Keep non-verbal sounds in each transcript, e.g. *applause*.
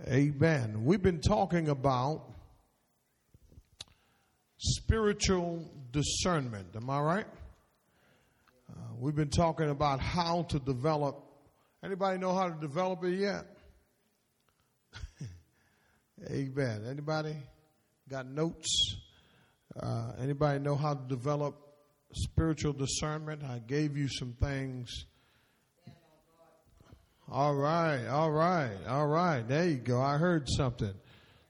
Amen. We've been talking about spiritual discernment. Am I right? Uh, we've been talking about how to develop. Anybody know how to develop it yet? *laughs* Amen. Anybody got notes? Uh, anybody know how to develop spiritual discernment? I gave you some things. All right, all right, all right. There you go. I heard something.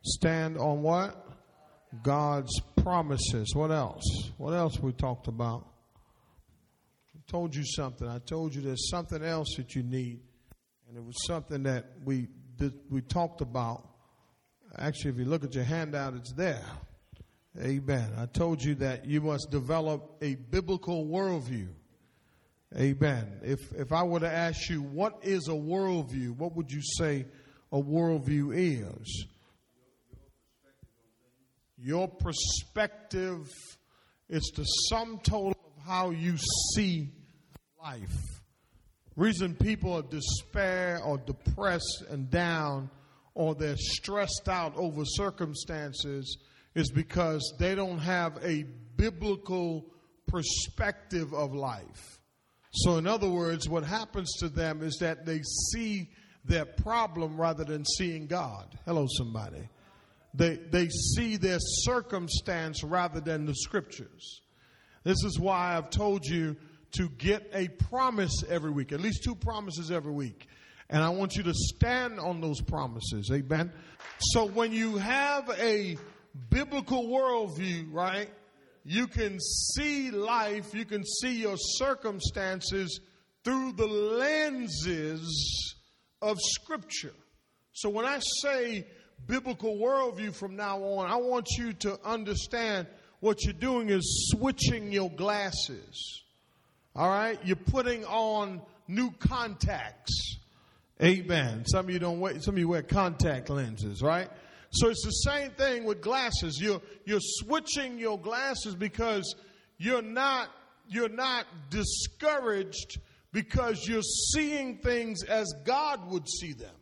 Stand on what? God's promises. What else? What else we talked about? I told you something. I told you there's something else that you need, and it was something that we did, we talked about. Actually, if you look at your handout, it's there. Amen. I told you that you must develop a biblical worldview. Amen. If if I were to ask you what is a worldview, what would you say a worldview is? Your perspective is the sum total of how you see life. Reason people are despair or depressed and down or they're stressed out over circumstances is because they don't have a biblical perspective of life. So, in other words, what happens to them is that they see their problem rather than seeing God. Hello, somebody. They, they see their circumstance rather than the scriptures. This is why I've told you to get a promise every week, at least two promises every week. And I want you to stand on those promises. Amen. So when you have a biblical worldview, right? You can see life, you can see your circumstances through the lenses of Scripture. So when I say biblical worldview from now on, I want you to understand what you're doing is switching your glasses. All right? You're putting on new contacts. Amen. Some of you don't wear, some of you wear contact lenses, right? So it's the same thing with glasses. You're, you're switching your glasses because you're not, you're not discouraged because you're seeing things as God would see them,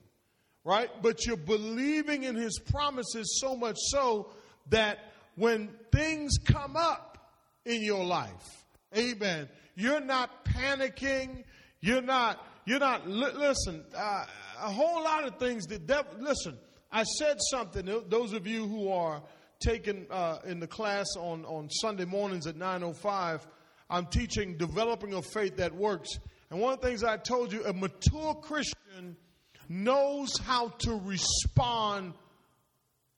right? But you're believing in His promises so much so that when things come up in your life, amen, you're not panicking. You're not, you're not, listen, uh, a whole lot of things that, listen, I said something, those of you who are taking uh, in the class on, on Sunday mornings at 9.05, I'm teaching developing a faith that works. And one of the things I told you, a mature Christian knows how to respond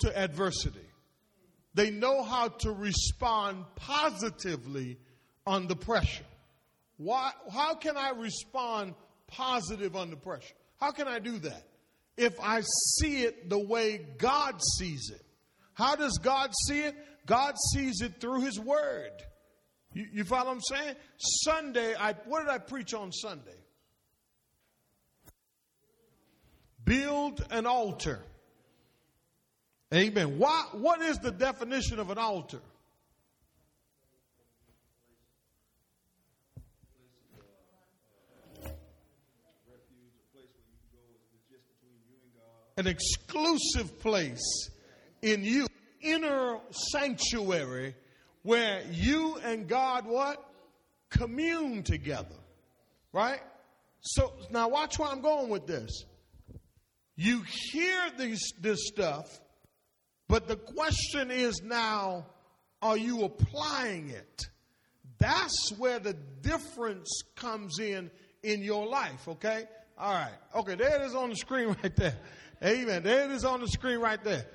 to adversity. They know how to respond positively under pressure. Why, how can I respond positive under pressure? How can I do that? If I see it the way God sees it. How does God see it? God sees it through His Word. You, you follow what I'm saying? Sunday, I what did I preach on Sunday? Build an altar. Amen. Why, what is the definition of an altar? An exclusive place in you, inner sanctuary where you and God what? Commune together. Right? So now watch where I'm going with this. You hear these, this stuff, but the question is now, are you applying it? That's where the difference comes in in your life, okay? All right. Okay, there it is on the screen *laughs* right there. Amen. There it is on the screen right there.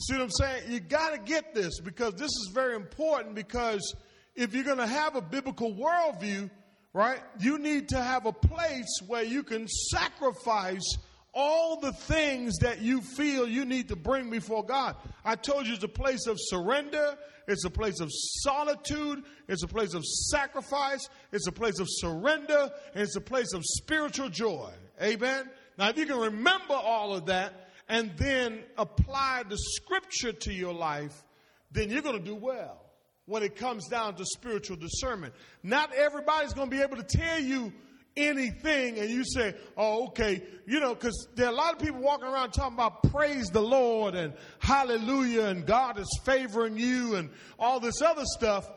See what I'm saying? You got to get this because this is very important because if you're going to have a biblical worldview, right, you need to have a place where you can sacrifice all the things that you feel you need to bring before God. I told you it's a place of surrender, it's a place of solitude, it's a place of sacrifice, it's a place of surrender, and it's a place of spiritual joy. Amen. Now, if you can remember all of that and then apply the scripture to your life, then you're going to do well when it comes down to spiritual discernment. Not everybody's going to be able to tell you anything and you say, oh, okay, you know, because there are a lot of people walking around talking about praise the Lord and hallelujah and God is favoring you and all this other stuff,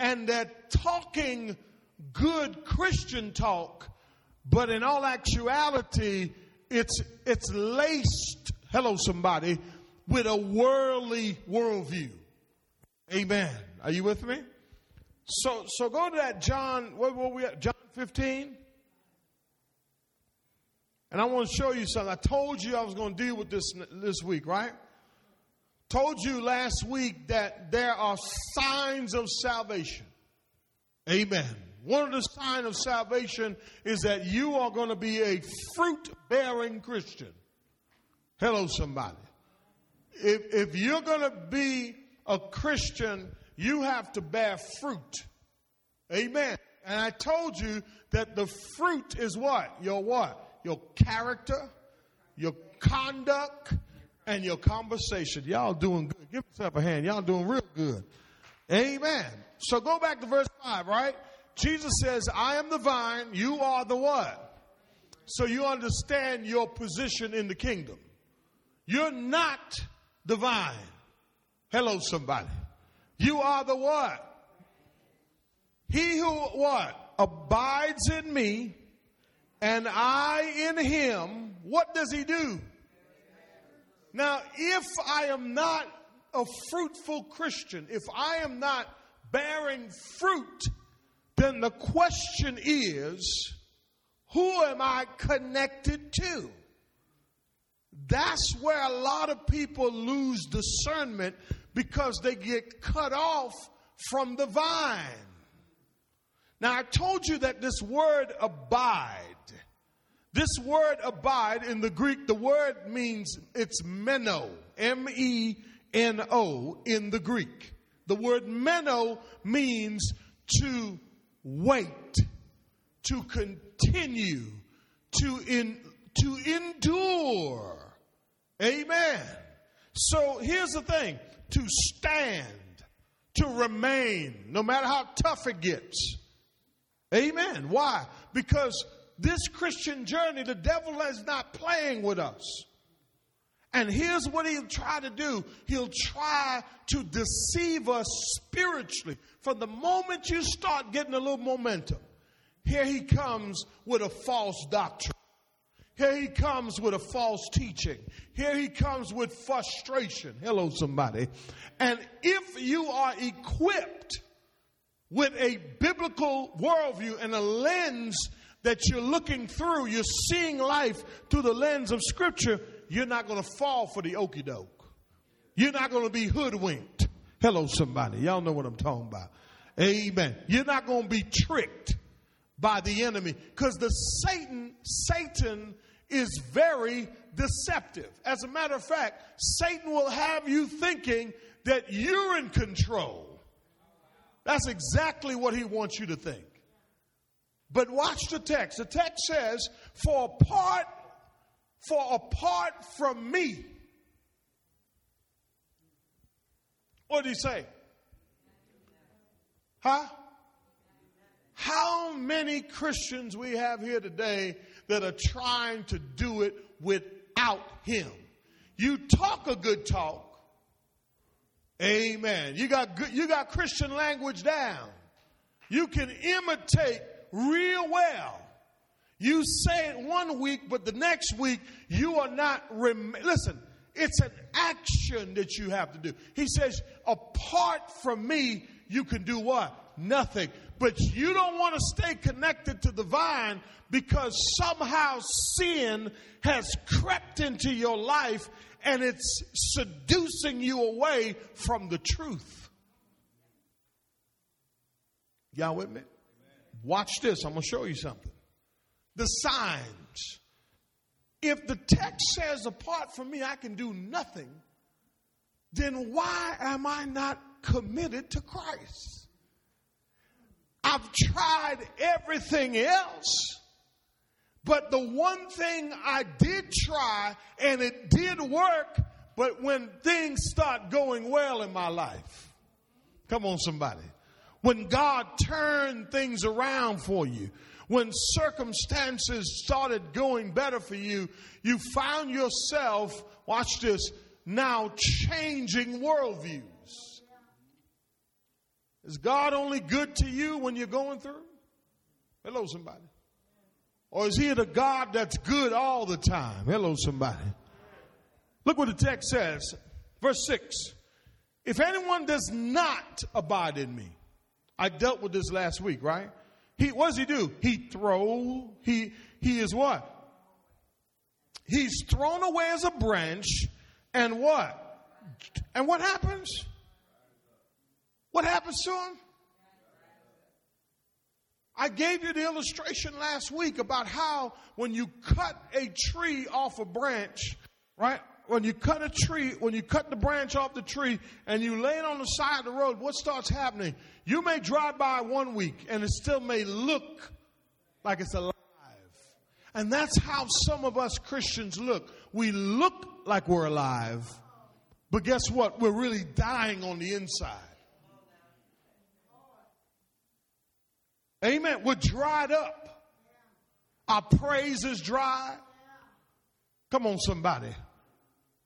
and they're talking good Christian talk, but in all actuality, it's, it's laced, hello, somebody, with a worldly worldview. Amen. Are you with me? So, so go to that John, what were we at? John 15? And I want to show you something. I told you I was going to deal with this this week, right? Told you last week that there are signs of salvation. Amen. One of the signs of salvation is that you are going to be a fruit bearing Christian. Hello, somebody. If, if you're going to be a Christian, you have to bear fruit. Amen. And I told you that the fruit is what? Your what? your character, your conduct, and your conversation. Y'all doing good. Give yourself a hand. Y'all doing real good. Amen. So go back to verse 5, right? Jesus says, I am the vine, you are the what? So you understand your position in the kingdom. You're not the vine. Hello, somebody. You are the what? He who what? Abides in me and I in him, what does he do? Now, if I am not a fruitful Christian, if I am not bearing fruit, then the question is, who am I connected to? That's where a lot of people lose discernment because they get cut off from the vine. Now, I told you that this word abide, this word abide in the Greek, the word means it's meno, M E N O in the Greek. The word meno means to wait, to continue, to, in, to endure. Amen. So here's the thing to stand, to remain, no matter how tough it gets. Amen. Why? Because this Christian journey, the devil is not playing with us. And here's what he'll try to do he'll try to deceive us spiritually. From the moment you start getting a little momentum, here he comes with a false doctrine. Here he comes with a false teaching. Here he comes with frustration. Hello, somebody. And if you are equipped with a biblical worldview and a lens that you're looking through, you're seeing life through the lens of Scripture, you're not going to fall for the okey doke. You're not going to be hoodwinked. Hello, somebody. Y'all know what I'm talking about. Amen. You're not going to be tricked by the enemy because the Satan, Satan is very deceptive. As a matter of fact, Satan will have you thinking that you're in control that's exactly what he wants you to think. But watch the text. The text says, For apart, for apart from me. What did he say? Huh? How many Christians we have here today that are trying to do it without him? You talk a good talk, Amen. You got good, you got Christian language down. You can imitate real well. You say it one week, but the next week you are not. Rem- Listen, it's an action that you have to do. He says, apart from me, you can do what? Nothing. But you don't want to stay connected to the vine because somehow sin has crept into your life and it's seducing you away from the truth. Y'all with me? Watch this. I'm going to show you something. The signs. If the text says, apart from me, I can do nothing, then why am I not committed to Christ? I've tried everything else but the one thing I did try and it did work, but when things start going well in my life, come on, somebody. When God turned things around for you, when circumstances started going better for you, you found yourself, watch this, now changing worldviews. Is God only good to you when you're going through? Hello, somebody. Or is he the God that's good all the time? Hello, somebody. Look what the text says. Verse 6. If anyone does not abide in me, I dealt with this last week, right? He what does he do? He throw, he he is what? He's thrown away as a branch, and what? And what happens? What happens to him? I gave you the illustration last week about how when you cut a tree off a branch, right? When you cut a tree, when you cut the branch off the tree and you lay it on the side of the road, what starts happening? You may drive by one week and it still may look like it's alive. And that's how some of us Christians look. We look like we're alive, but guess what? We're really dying on the inside. Amen. We're dried up. Our praise is dry. Come on, somebody.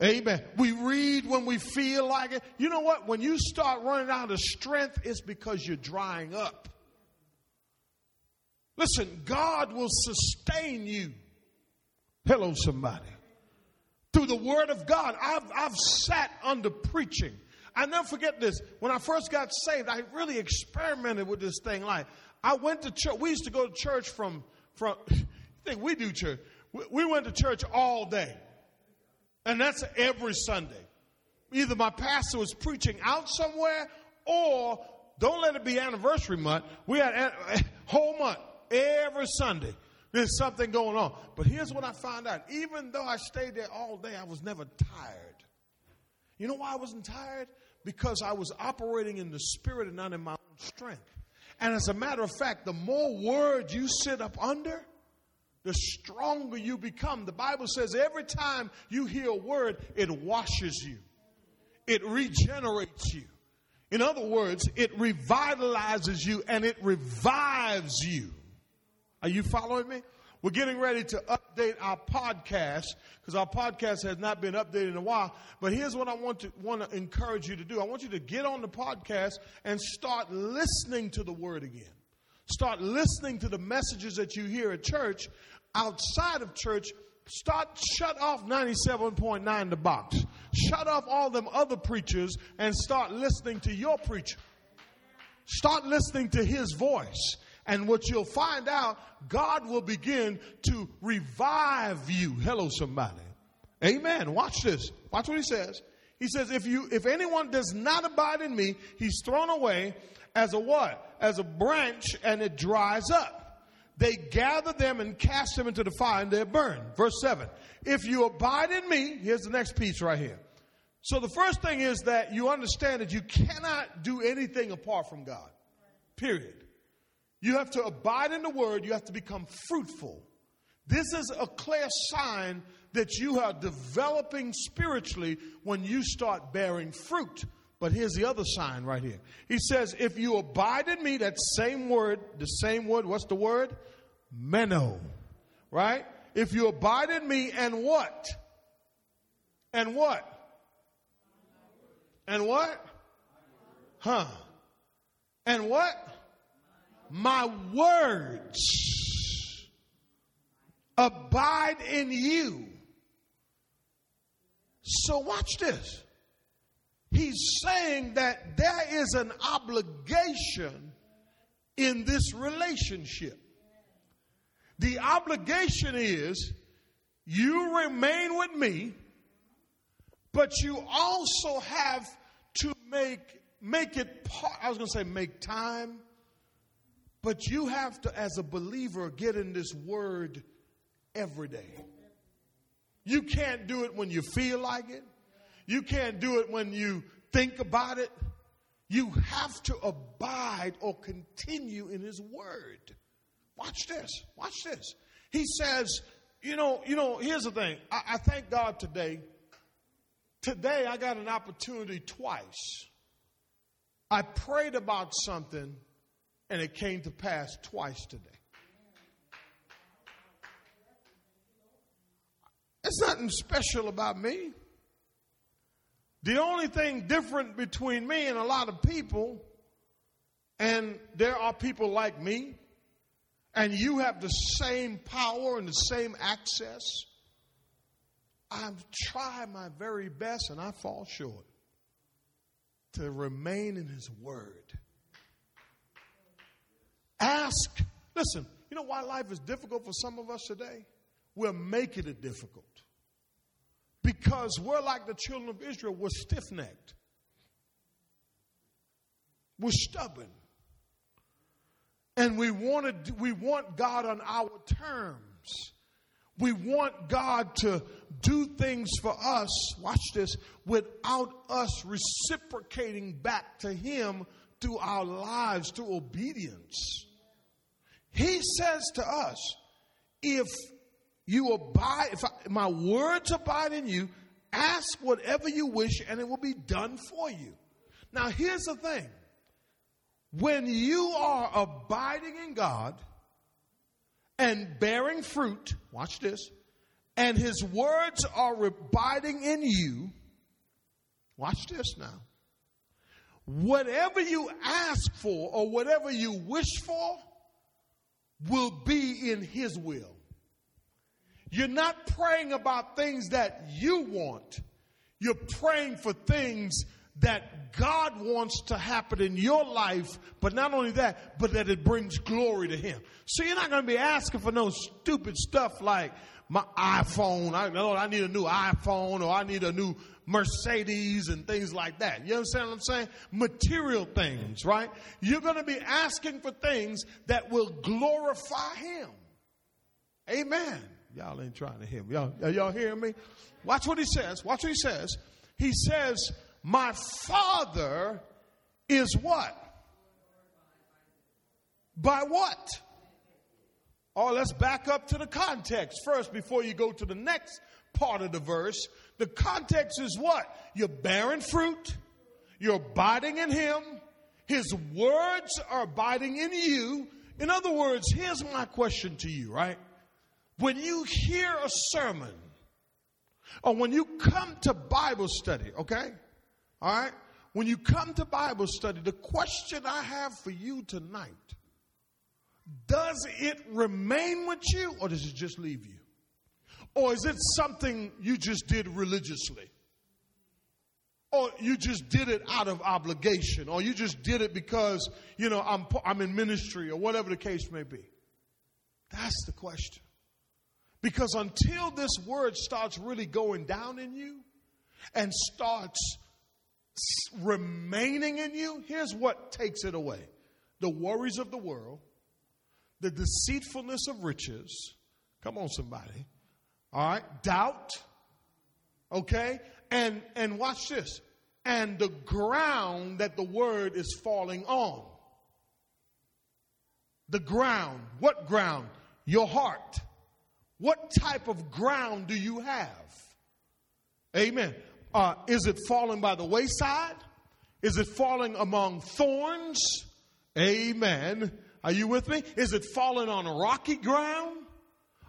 Amen. We read when we feel like it. You know what? When you start running out of strength, it's because you're drying up. Listen, God will sustain you. Hello, somebody. Through the Word of God. I've, I've sat under preaching. I never forget this. When I first got saved, I really experimented with this thing. Like, I went to church. We used to go to church from, from, *laughs* I think we do church. We, we went to church all day. And that's every Sunday. Either my pastor was preaching out somewhere or don't let it be anniversary month. We had a whole month, every Sunday. There's something going on. But here's what I found out. Even though I stayed there all day, I was never tired. You know why I wasn't tired? Because I was operating in the spirit and not in my own strength. And as a matter of fact, the more word you sit up under, the stronger you become. The Bible says every time you hear a word, it washes you, it regenerates you. In other words, it revitalizes you and it revives you. Are you following me? We're getting ready to update our podcast because our podcast has not been updated in a while. But here's what I want to want to encourage you to do. I want you to get on the podcast and start listening to the word again. Start listening to the messages that you hear at church. Outside of church, start shut off 97.9 the box. Shut off all them other preachers and start listening to your preacher. Start listening to his voice. And what you'll find out, God will begin to revive you. Hello, somebody. Amen. Watch this. Watch what he says. He says, if you, if anyone does not abide in me, he's thrown away as a what? As a branch and it dries up. They gather them and cast them into the fire and they're burned. Verse 7. If you abide in me, here's the next piece right here. So the first thing is that you understand that you cannot do anything apart from God. Period. You have to abide in the word, you have to become fruitful. This is a clear sign that you are developing spiritually when you start bearing fruit. But here's the other sign right here. He says, If you abide in me, that same word, the same word, what's the word? Meno. Right? If you abide in me and what? And what? And what? Huh. And what? My words abide in you. So, watch this. He's saying that there is an obligation in this relationship. The obligation is you remain with me, but you also have to make make it part, I was going to say make time but you have to, as a believer, get in this word every day. You can't do it when you feel like it. You can't do it when you think about it. You have to abide or continue in his word. Watch this. Watch this. He says, you know, you know, here's the thing. I, I thank God today. Today I got an opportunity twice. I prayed about something and it came to pass twice today. It's nothing special about me. The only thing different between me and a lot of people, and there are people like me, and you have the same power and the same access. I try my very best and I fall short to remain in His Word Ask, listen, you know why life is difficult for some of us today? We're making it difficult. Because we're like the children of Israel, we're stiff necked, we're stubborn. And we, wanted, we want God on our terms. We want God to do things for us, watch this, without us reciprocating back to Him through our lives, through obedience. He says to us, if you abide, if I, my words abide in you, ask whatever you wish and it will be done for you. Now, here's the thing when you are abiding in God and bearing fruit, watch this, and His words are abiding in you, watch this now. Whatever you ask for or whatever you wish for will be in His will. You're not praying about things that you want. You're praying for things that God wants to happen in your life, but not only that, but that it brings glory to Him. So you're not going to be asking for no stupid stuff like my iPhone. I know I need a new iPhone or I need a new Mercedes and things like that. You understand what I'm saying? Material things, right? You're going to be asking for things that will glorify Him. Amen. Y'all ain't trying to hear me. Y'all, y'all hearing me? Watch what he says. Watch what he says. He says, My Father is what? By what? Oh, let's back up to the context first before you go to the next part of the verse. The context is what? You're bearing fruit, you're abiding in Him, His words are abiding in you. In other words, here's my question to you, right? When you hear a sermon, or when you come to Bible study, okay? All right? When you come to Bible study, the question I have for you tonight does it remain with you or does it just leave you? Or is it something you just did religiously? Or you just did it out of obligation? Or you just did it because, you know, I'm, I'm in ministry or whatever the case may be? That's the question. Because until this word starts really going down in you and starts remaining in you, here's what takes it away the worries of the world, the deceitfulness of riches. Come on, somebody. All right, doubt. Okay, and and watch this. And the ground that the word is falling on. The ground. What ground? Your heart. What type of ground do you have? Amen. Uh, is it falling by the wayside? Is it falling among thorns? Amen. Are you with me? Is it falling on rocky ground?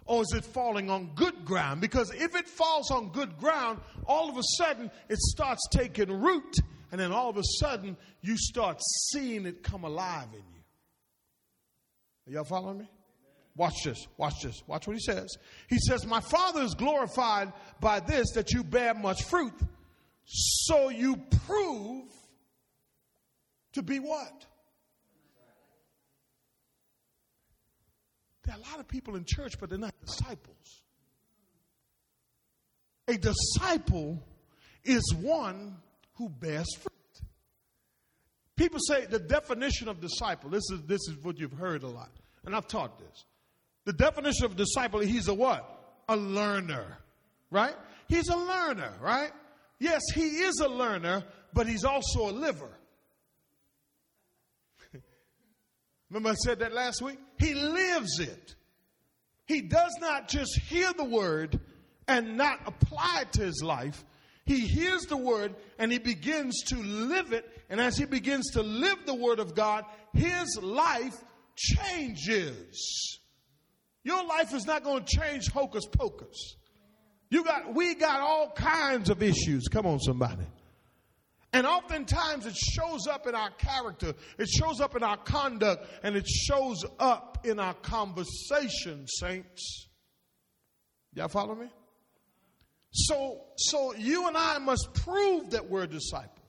Or is it falling on good ground? Because if it falls on good ground, all of a sudden it starts taking root, and then all of a sudden you start seeing it come alive in you. Are y'all following me? Watch this, watch this, watch what he says. He says, My Father is glorified by this that you bear much fruit, so you prove to be what? There are a lot of people in church, but they're not disciples. A disciple is one who bears fruit. People say the definition of disciple, this is, this is what you've heard a lot, and I've taught this. The definition of disciple, he's a what? A learner, right? He's a learner, right? Yes, he is a learner, but he's also a liver. Remember I said that last week? He lives it. He does not just hear the word and not apply it to his life. He hears the word and he begins to live it. And as he begins to live the word of God, his life changes. Your life is not going to change hocus pocus. You got, we got all kinds of issues. Come on, somebody. And oftentimes it shows up in our character, it shows up in our conduct, and it shows up in our conversation, saints. Y'all follow me? So, so you and I must prove that we're a disciple.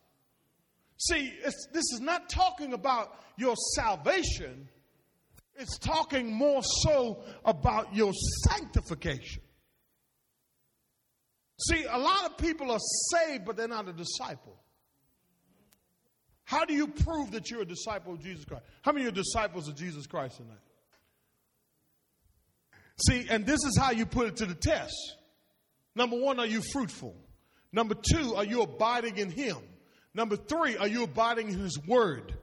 See, this is not talking about your salvation, it's talking more so about your sanctification. See, a lot of people are saved, but they're not a disciple. How do you prove that you're a disciple of Jesus Christ? How many are disciples of Jesus Christ tonight? See, and this is how you put it to the test. Number one, are you fruitful? Number two, are you abiding in Him? Number three, are you abiding in His Word?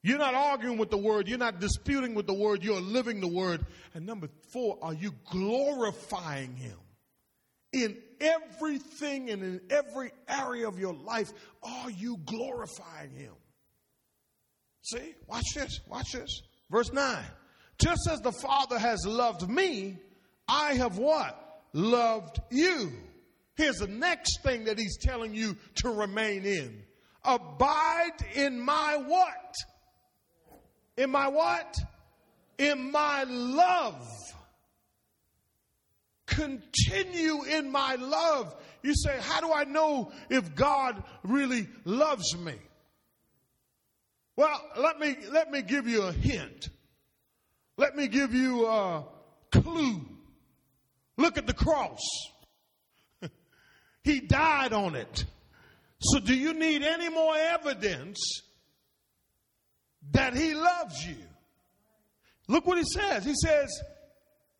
You're not arguing with the Word, you're not disputing with the Word, you're living the Word. And number four, are you glorifying Him? in everything and in every area of your life, are you glorifying Him? See, watch this, watch this. Verse 9. Just as the Father has loved me, I have what? Loved you. Here's the next thing that He's telling you to remain in. Abide in my what? In my what? In my love continue in my love. You say, How do I know if God really loves me? Well, let me, let me give you a hint. Let me give you a clue. Look at the cross. *laughs* he died on it. So, do you need any more evidence that He loves you? Look what He says. He says,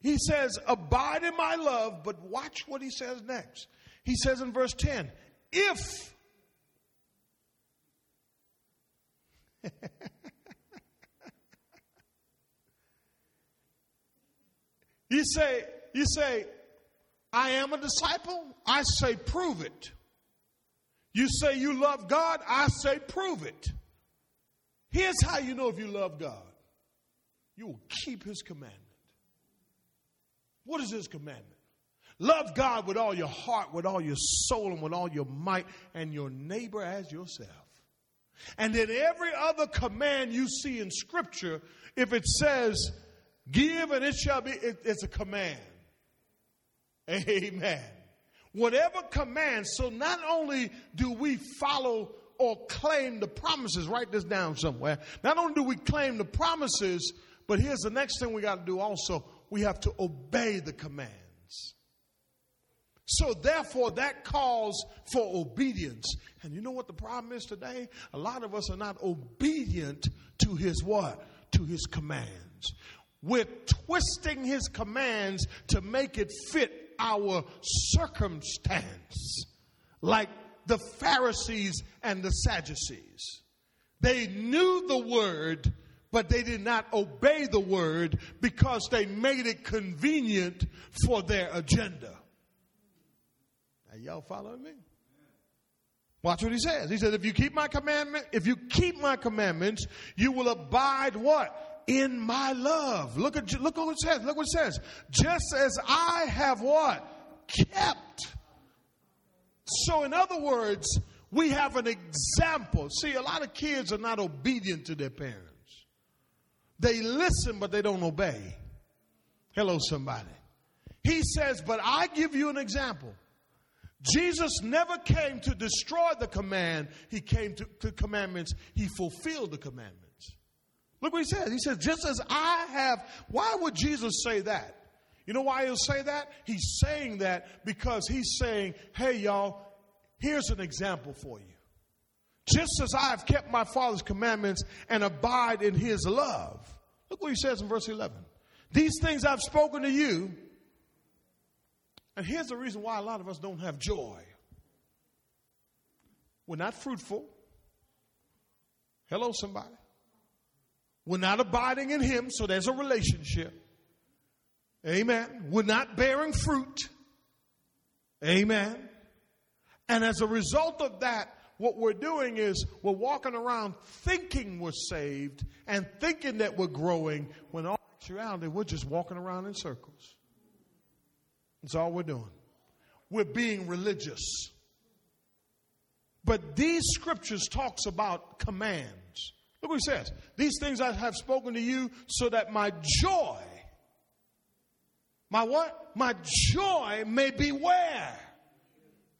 he says, Abide in my love, but watch what he says next. He says in verse 10, If *laughs* you say, you say, I am a disciple, I say, prove it. You say you love God, I say, prove it. Here's how you know if you love God you will keep his commandments. What is his commandment? Love God with all your heart, with all your soul, and with all your might, and your neighbor as yourself. And then every other command you see in Scripture, if it says, give and it shall be, it, it's a command. Amen. Whatever command, so not only do we follow or claim the promises, write this down somewhere. Not only do we claim the promises, but here's the next thing we got to do also we have to obey the commands. So, therefore, that calls for obedience. And you know what the problem is today? A lot of us are not obedient to his what? To his commands. We're twisting his commands to make it fit our circumstance, like the Pharisees and the Sadducees. They knew the word, but they did not obey the word because they made it convenient for their agenda. Are y'all following me? Watch what he says. He says, if you keep my commandment, if you keep my commandments, you will abide what? In my love. Look at, look what it says. Look what it says. Just as I have what? Kept. So in other words, we have an example. See, a lot of kids are not obedient to their parents. They listen, but they don't obey. Hello, somebody. He says, But I give you an example. Jesus never came to destroy the command, he came to, to commandments, he fulfilled the commandments. Look what he says. He says, Just as I have, why would Jesus say that? You know why he'll say that? He's saying that because he's saying, Hey, y'all, here's an example for you. Just as I have kept my Father's commandments and abide in his love. Look what he says in verse 11. These things I've spoken to you. And here's the reason why a lot of us don't have joy. We're not fruitful. Hello, somebody. We're not abiding in Him, so there's a relationship. Amen. We're not bearing fruit. Amen. And as a result of that, what we're doing is we're walking around thinking we're saved and thinking that we're growing when all actuality we're just walking around in circles. That's all we're doing. we're being religious. But these scriptures talks about commands. Look what he says. These things I have spoken to you so that my joy, my what? My joy may be where?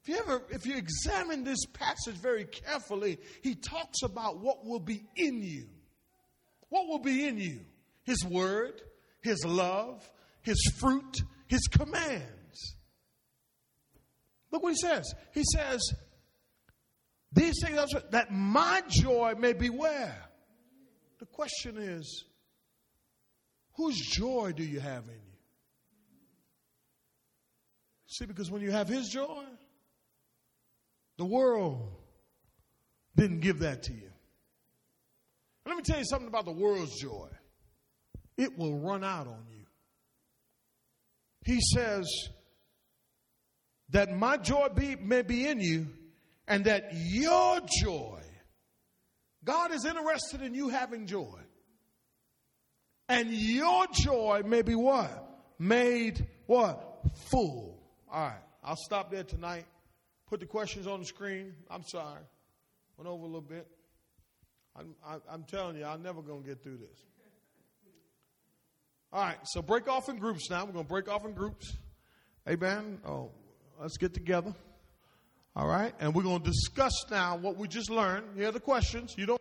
If you ever, if you examine this passage very carefully, he talks about what will be in you. What will be in you? His word, his love, his fruit, his commands. Look what he says. He says, These things that my joy may be where? The question is, whose joy do you have in you? See, because when you have his joy, the world didn't give that to you. let me tell you something about the world's joy. It will run out on you. He says that my joy be, may be in you and that your joy, God is interested in you having joy. And your joy may be what? Made what? Full. All right. I'll stop there tonight. Put the questions on the screen. I'm sorry. Went over a little bit. I'm, I, am telling you, I'm never going to get through this. All right, so break off in groups now. We're going to break off in groups. Amen. Oh, let's get together. All right, and we're going to discuss now what we just learned. Here are the questions. You don't.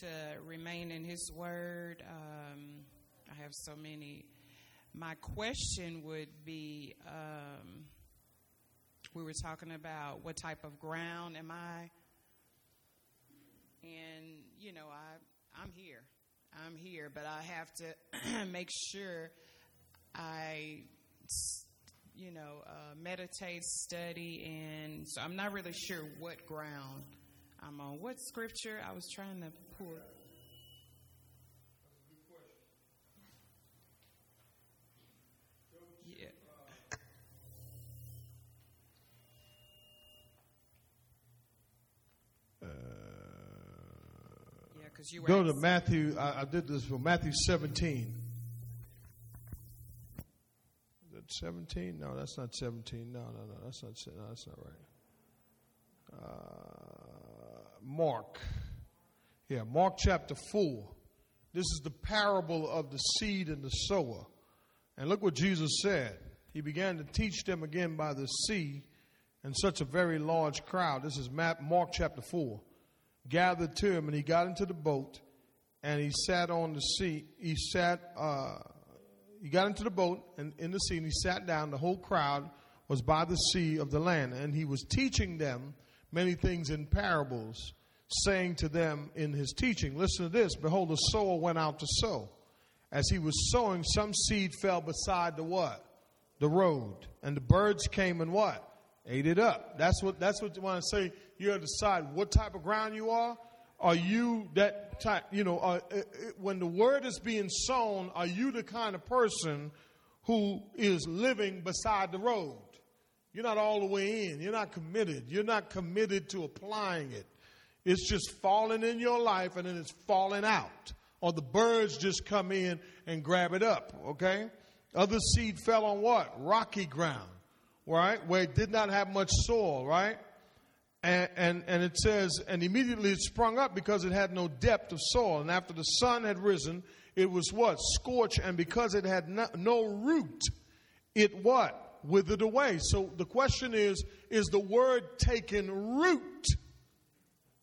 To remain in His Word. Um, I have so many. My question would be um, we were talking about what type of ground am I? And, you know, I, I'm here. I'm here, but I have to *clears throat* make sure I, you know, uh, meditate, study, and so I'm not really sure what ground I'm on. What scripture? I was trying to pull. Yeah. Uh, yeah, because you go to Matthew. I, I, did this for Matthew 17. Is that 17? No, that's not 17. No, no, no, that's not. No, that's not right. Uh, Mark. Yeah, Mark chapter 4. This is the parable of the seed and the sower. And look what Jesus said. He began to teach them again by the sea, and such a very large crowd. This is Mark chapter 4. Gathered to him, and he got into the boat, and he sat on the seat. He sat, uh, he got into the boat and in the sea, and he sat down. The whole crowd was by the sea of the land, and he was teaching them many things in parables, saying to them in his teaching, Listen to this Behold, a sower went out to sow. As he was sowing, some seed fell beside the what? The road. And the birds came and what? Ate it up. That's what that's what you want to say. You have to decide what type of ground you are. Are you that type, you know, uh, uh, when the word is being sown, are you the kind of person who is living beside the road? You're not all the way in. You're not committed. You're not committed to applying it. It's just falling in your life and then it's falling out. Or the birds just come in and grab it up, okay? Other seed fell on what? Rocky ground, right? Where it did not have much soil, right? And, and, and it says, and immediately it sprung up because it had no depth of soil. And after the sun had risen, it was what? Scorched. And because it had no, no root, it what? Withered away. So the question is, is the word taking root?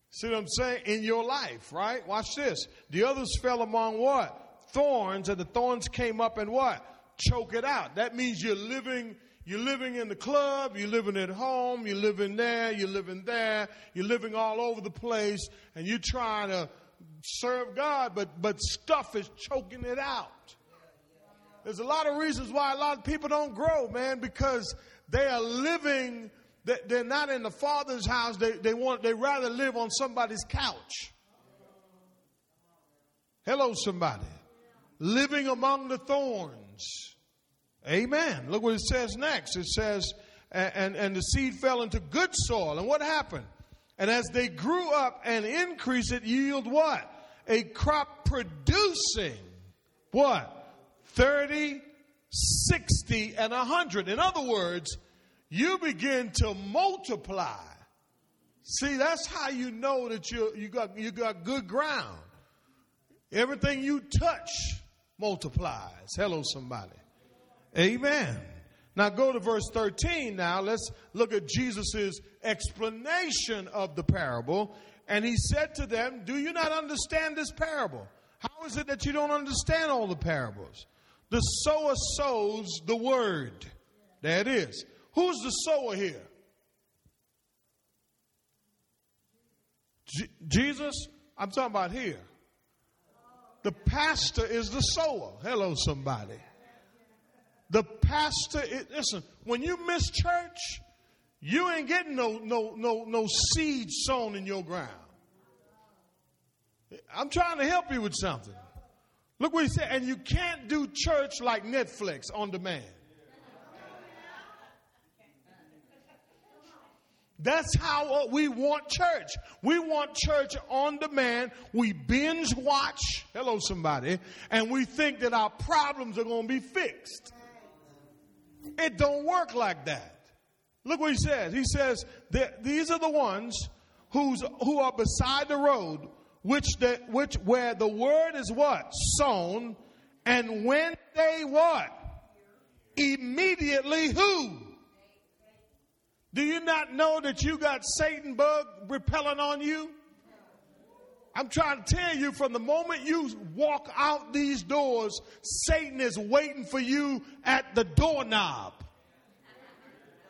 See what I'm saying? In your life, right? Watch this. The others fell among what? Thorns, and the thorns came up and what? Choke it out. That means you're living you're living in the club, you're living at home, you're living there, you're living there, you're living all over the place, and you're trying to serve God, but, but stuff is choking it out. There's a lot of reasons why a lot of people don't grow, man, because they are living, they're not in the Father's house, they, they want, they rather live on somebody's couch. Hello, somebody. Living among the thorns. Amen. Look what it says next. It says, and, and the seed fell into good soil. And what happened? And as they grew up and increased, it yield what? A crop producing what? 30, 60, and 100. In other words, you begin to multiply. See, that's how you know that you, you, got, you got good ground. Everything you touch multiplies. Hello, somebody. Amen. Now go to verse 13 now. Let's look at Jesus' explanation of the parable. And he said to them, Do you not understand this parable? How is it that you don't understand all the parables? The sower sows the word. It is. Who's the sower here? J- Jesus? I'm talking about here. The pastor is the sower. Hello, somebody. The pastor, it, listen, when you miss church, you ain't getting no, no, no, no seed sown in your ground. I'm trying to help you with something. Look what he said. And you can't do church like Netflix on demand. That's how uh, we want church. We want church on demand. We binge watch. Hello, somebody. And we think that our problems are going to be fixed. It don't work like that. Look what he says. He says that these are the ones who's who are beside the road, which the which where the word is what sown, and when they what immediately who. Do you not know that you got Satan bug repelling on you? I'm trying to tell you from the moment you walk out these doors, Satan is waiting for you at the doorknob.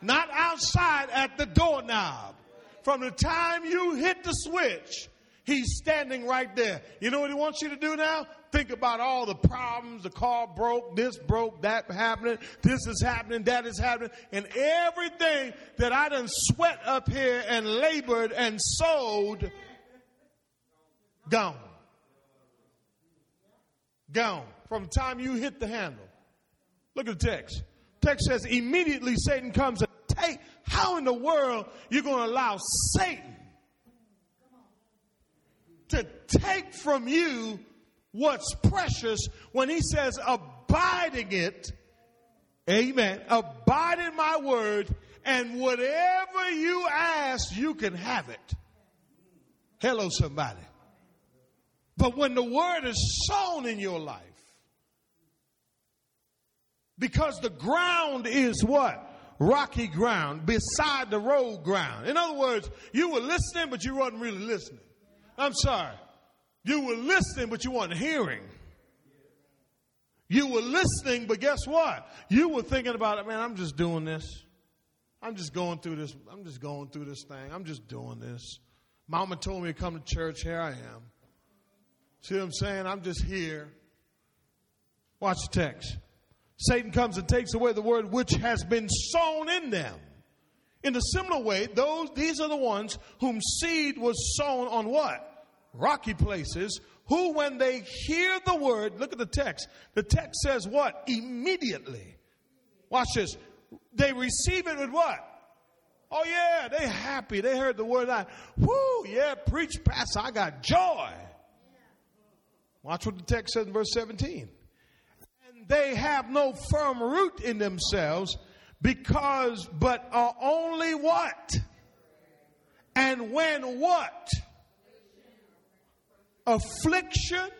Not outside at the doorknob. From the time you hit the switch, he's standing right there. You know what he wants you to do now? Think about all the problems. The car broke, this broke, that happening, this is happening, that is happening, and everything that I done sweat up here and labored and sowed Gone. Gone. From the time you hit the handle. Look at the text. Text says immediately Satan comes and take. How in the world you going to allow Satan to take from you what's precious when he says abiding it? Amen. Abide in my word, and whatever you ask, you can have it. Hello, somebody. But when the word is sown in your life, because the ground is what? Rocky ground, beside the road ground. In other words, you were listening, but you wasn't really listening. I'm sorry. You were listening, but you weren't hearing. You were listening, but guess what? You were thinking about it, man, I'm just doing this. I'm just going through this. I'm just going through this thing. I'm just doing this. Mama told me to come to church. Here I am. See what I'm saying? I'm just here. Watch the text. Satan comes and takes away the word which has been sown in them. In a similar way, those these are the ones whom seed was sown on what? Rocky places, who when they hear the word, look at the text. The text says what? Immediately. Watch this. They receive it with what? Oh yeah, they happy. They heard the word. I, whoo, yeah, preach, pastor. I got joy. Watch what the text says in verse 17. And they have no firm root in themselves because, but are only what? And when what? Affliction,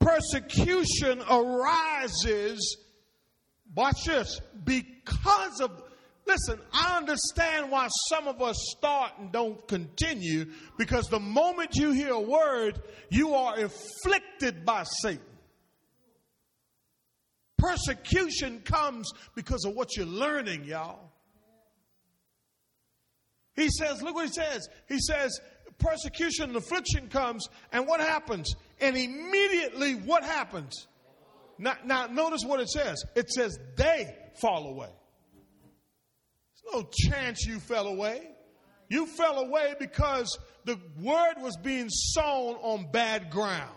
persecution arises, watch this, because of, listen, I understand why some of us start and don't continue because the moment you hear a word, you are afflicted by Satan. Persecution comes because of what you're learning, y'all. He says, look what he says. He says, persecution and affliction comes, and what happens? And immediately, what happens? Now, now, notice what it says. It says they fall away. There's no chance you fell away. You fell away because the word was being sown on bad ground.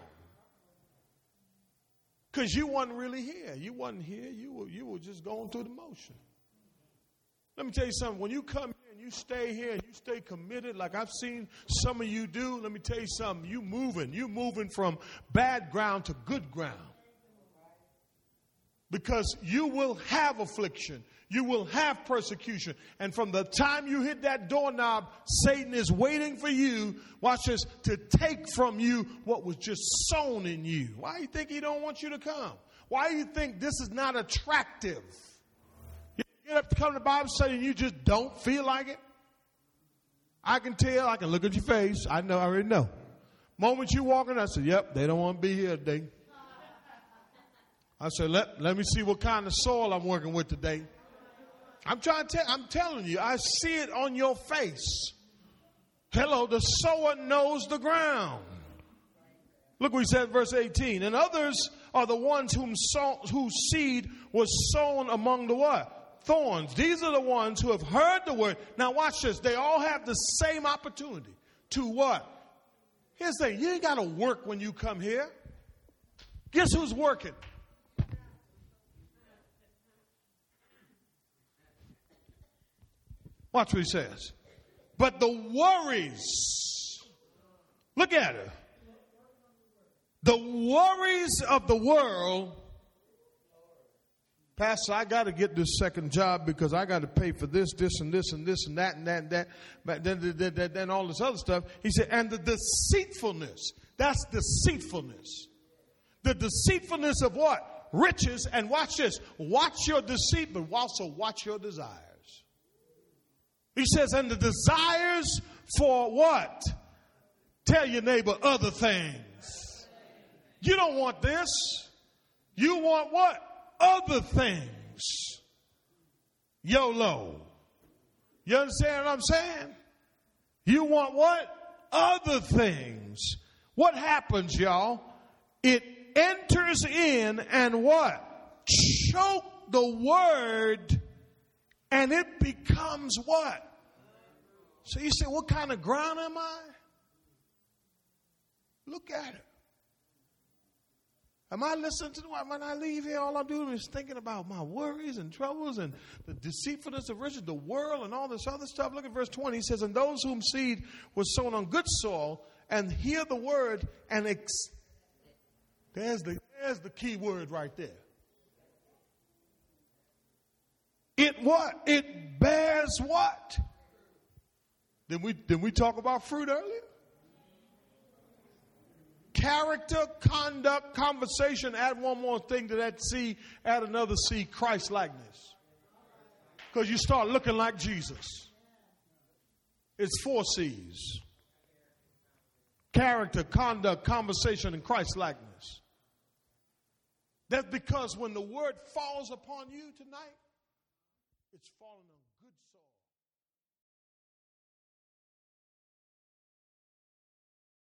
Because you wasn't really here. You wasn't here. You were, you were just going through the motion. Let me tell you something. When you come you stay here and you stay committed, like I've seen some of you do, let me tell you something. You moving. You moving from bad ground to good ground. Because you will have affliction. You will have persecution. And from the time you hit that doorknob, Satan is waiting for you, watch this, to take from you what was just sown in you. Why do you think he don't want you to come? Why do you think this is not attractive? Get up to come to the Bible study and you just don't feel like it? I can tell, I can look at your face. I know, I already know. Moment you walk in, I said, yep, they don't want to be here today. I said, let, let me see what kind of soil I'm working with today. I'm trying to tell, I'm telling you, I see it on your face. Hello, the sower knows the ground. Look what he said, verse 18. And others are the ones whom sow, whose seed was sown among the what? Thorns. These are the ones who have heard the word. Now watch this. They all have the same opportunity to what? Here's the thing. You ain't got to work when you come here. Guess who's working? Watch what he says. But the worries, look at it. The worries of the world, Pastor, I got to get this second job because I got to pay for this, this, and this, and this, and that, and that, and that, but then, then, then, then all this other stuff. He said, and the deceitfulness. That's deceitfulness. The deceitfulness of what? Riches. And watch this. Watch your deceit, but also watch your desires. He says, and the desires for what? Tell your neighbor other things. You don't want this. You want what? Other things. YOLO. You understand what I'm saying? You want what? Other things. What happens, y'all? It enters in and what? Choke the word and it becomes what? So you say, What kind of ground am I? Look at it. Am I listening to the word? When I leave here, all I'm doing is thinking about my worries and troubles and the deceitfulness of riches, the world, and all this other stuff. Look at verse 20. He says, And those whom seed was sown on good soil and hear the word and ex- there's the there's the key word right there. It what? It bears what? Then we, did we talk about fruit earlier? Character, conduct, conversation, add one more thing to that C, add another C, Christ likeness. Because you start looking like Jesus. It's four C's. character, conduct, conversation, and Christ likeness. That's because when the word falls upon you tonight, it's falling.